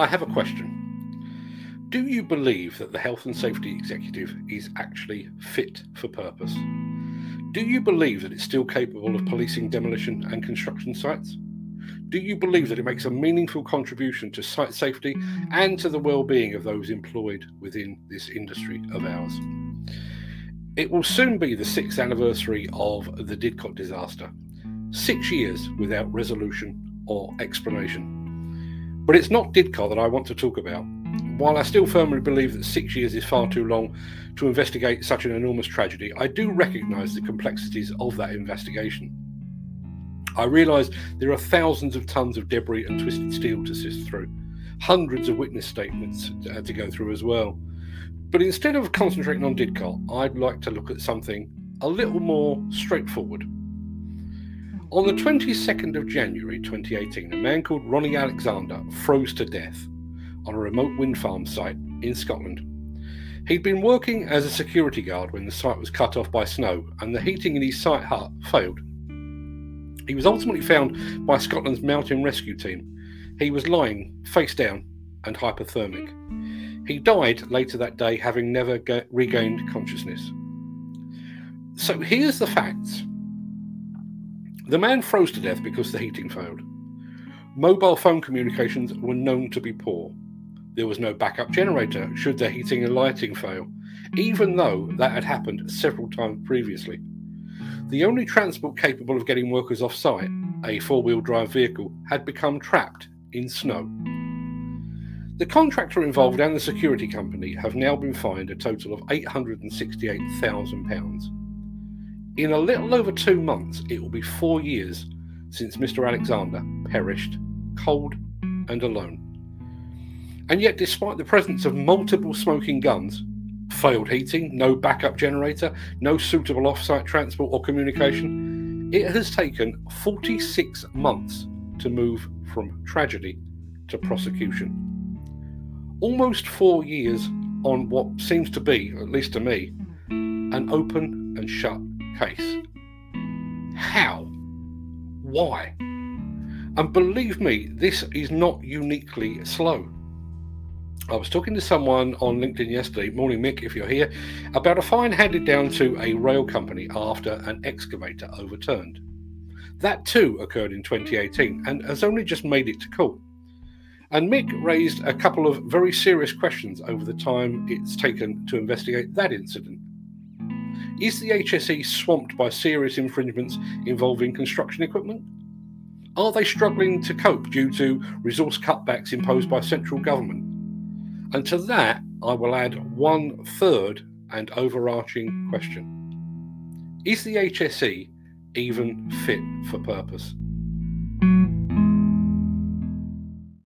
I have a question. Do you believe that the health and safety executive is actually fit for purpose? Do you believe that it's still capable of policing demolition and construction sites? Do you believe that it makes a meaningful contribution to site safety and to the well-being of those employed within this industry of ours? It will soon be the sixth anniversary of the Didcot disaster. Six years without resolution or explanation. But it's not Didcot that I want to talk about. While I still firmly believe that six years is far too long to investigate such an enormous tragedy, I do recognise the complexities of that investigation. I realise there are thousands of tons of debris and twisted steel to sift through, hundreds of witness statements uh, to go through as well. But instead of concentrating on Didcot, I'd like to look at something a little more straightforward. On the 22nd of January 2018, a man called Ronnie Alexander froze to death on a remote wind farm site in Scotland. He'd been working as a security guard when the site was cut off by snow and the heating in his site hut failed. He was ultimately found by Scotland's mountain rescue team. He was lying face down and hypothermic. He died later that day, having never regained consciousness. So here's the facts the man froze to death because the heating failed. Mobile phone communications were known to be poor. There was no backup generator should the heating and lighting fail, even though that had happened several times previously. The only transport capable of getting workers off site, a four wheel drive vehicle, had become trapped in snow. The contractor involved and the security company have now been fined a total of £868,000. In a little over two months, it will be four years since Mr. Alexander perished, cold and alone. And yet, despite the presence of multiple smoking guns, failed heating, no backup generator, no suitable off site transport or communication. It has taken 46 months to move from tragedy to prosecution. Almost four years on what seems to be, at least to me, an open and shut case. How? Why? And believe me, this is not uniquely slow. I was talking to someone on LinkedIn yesterday, morning Mick, if you're here, about a fine handed down to a rail company after an excavator overturned. That too occurred in 2018 and has only just made it to court. And Mick raised a couple of very serious questions over the time it's taken to investigate that incident. Is the HSE swamped by serious infringements involving construction equipment? Are they struggling to cope due to resource cutbacks imposed by central government? And to that, I will add one third and overarching question Is the HSE even fit for purpose?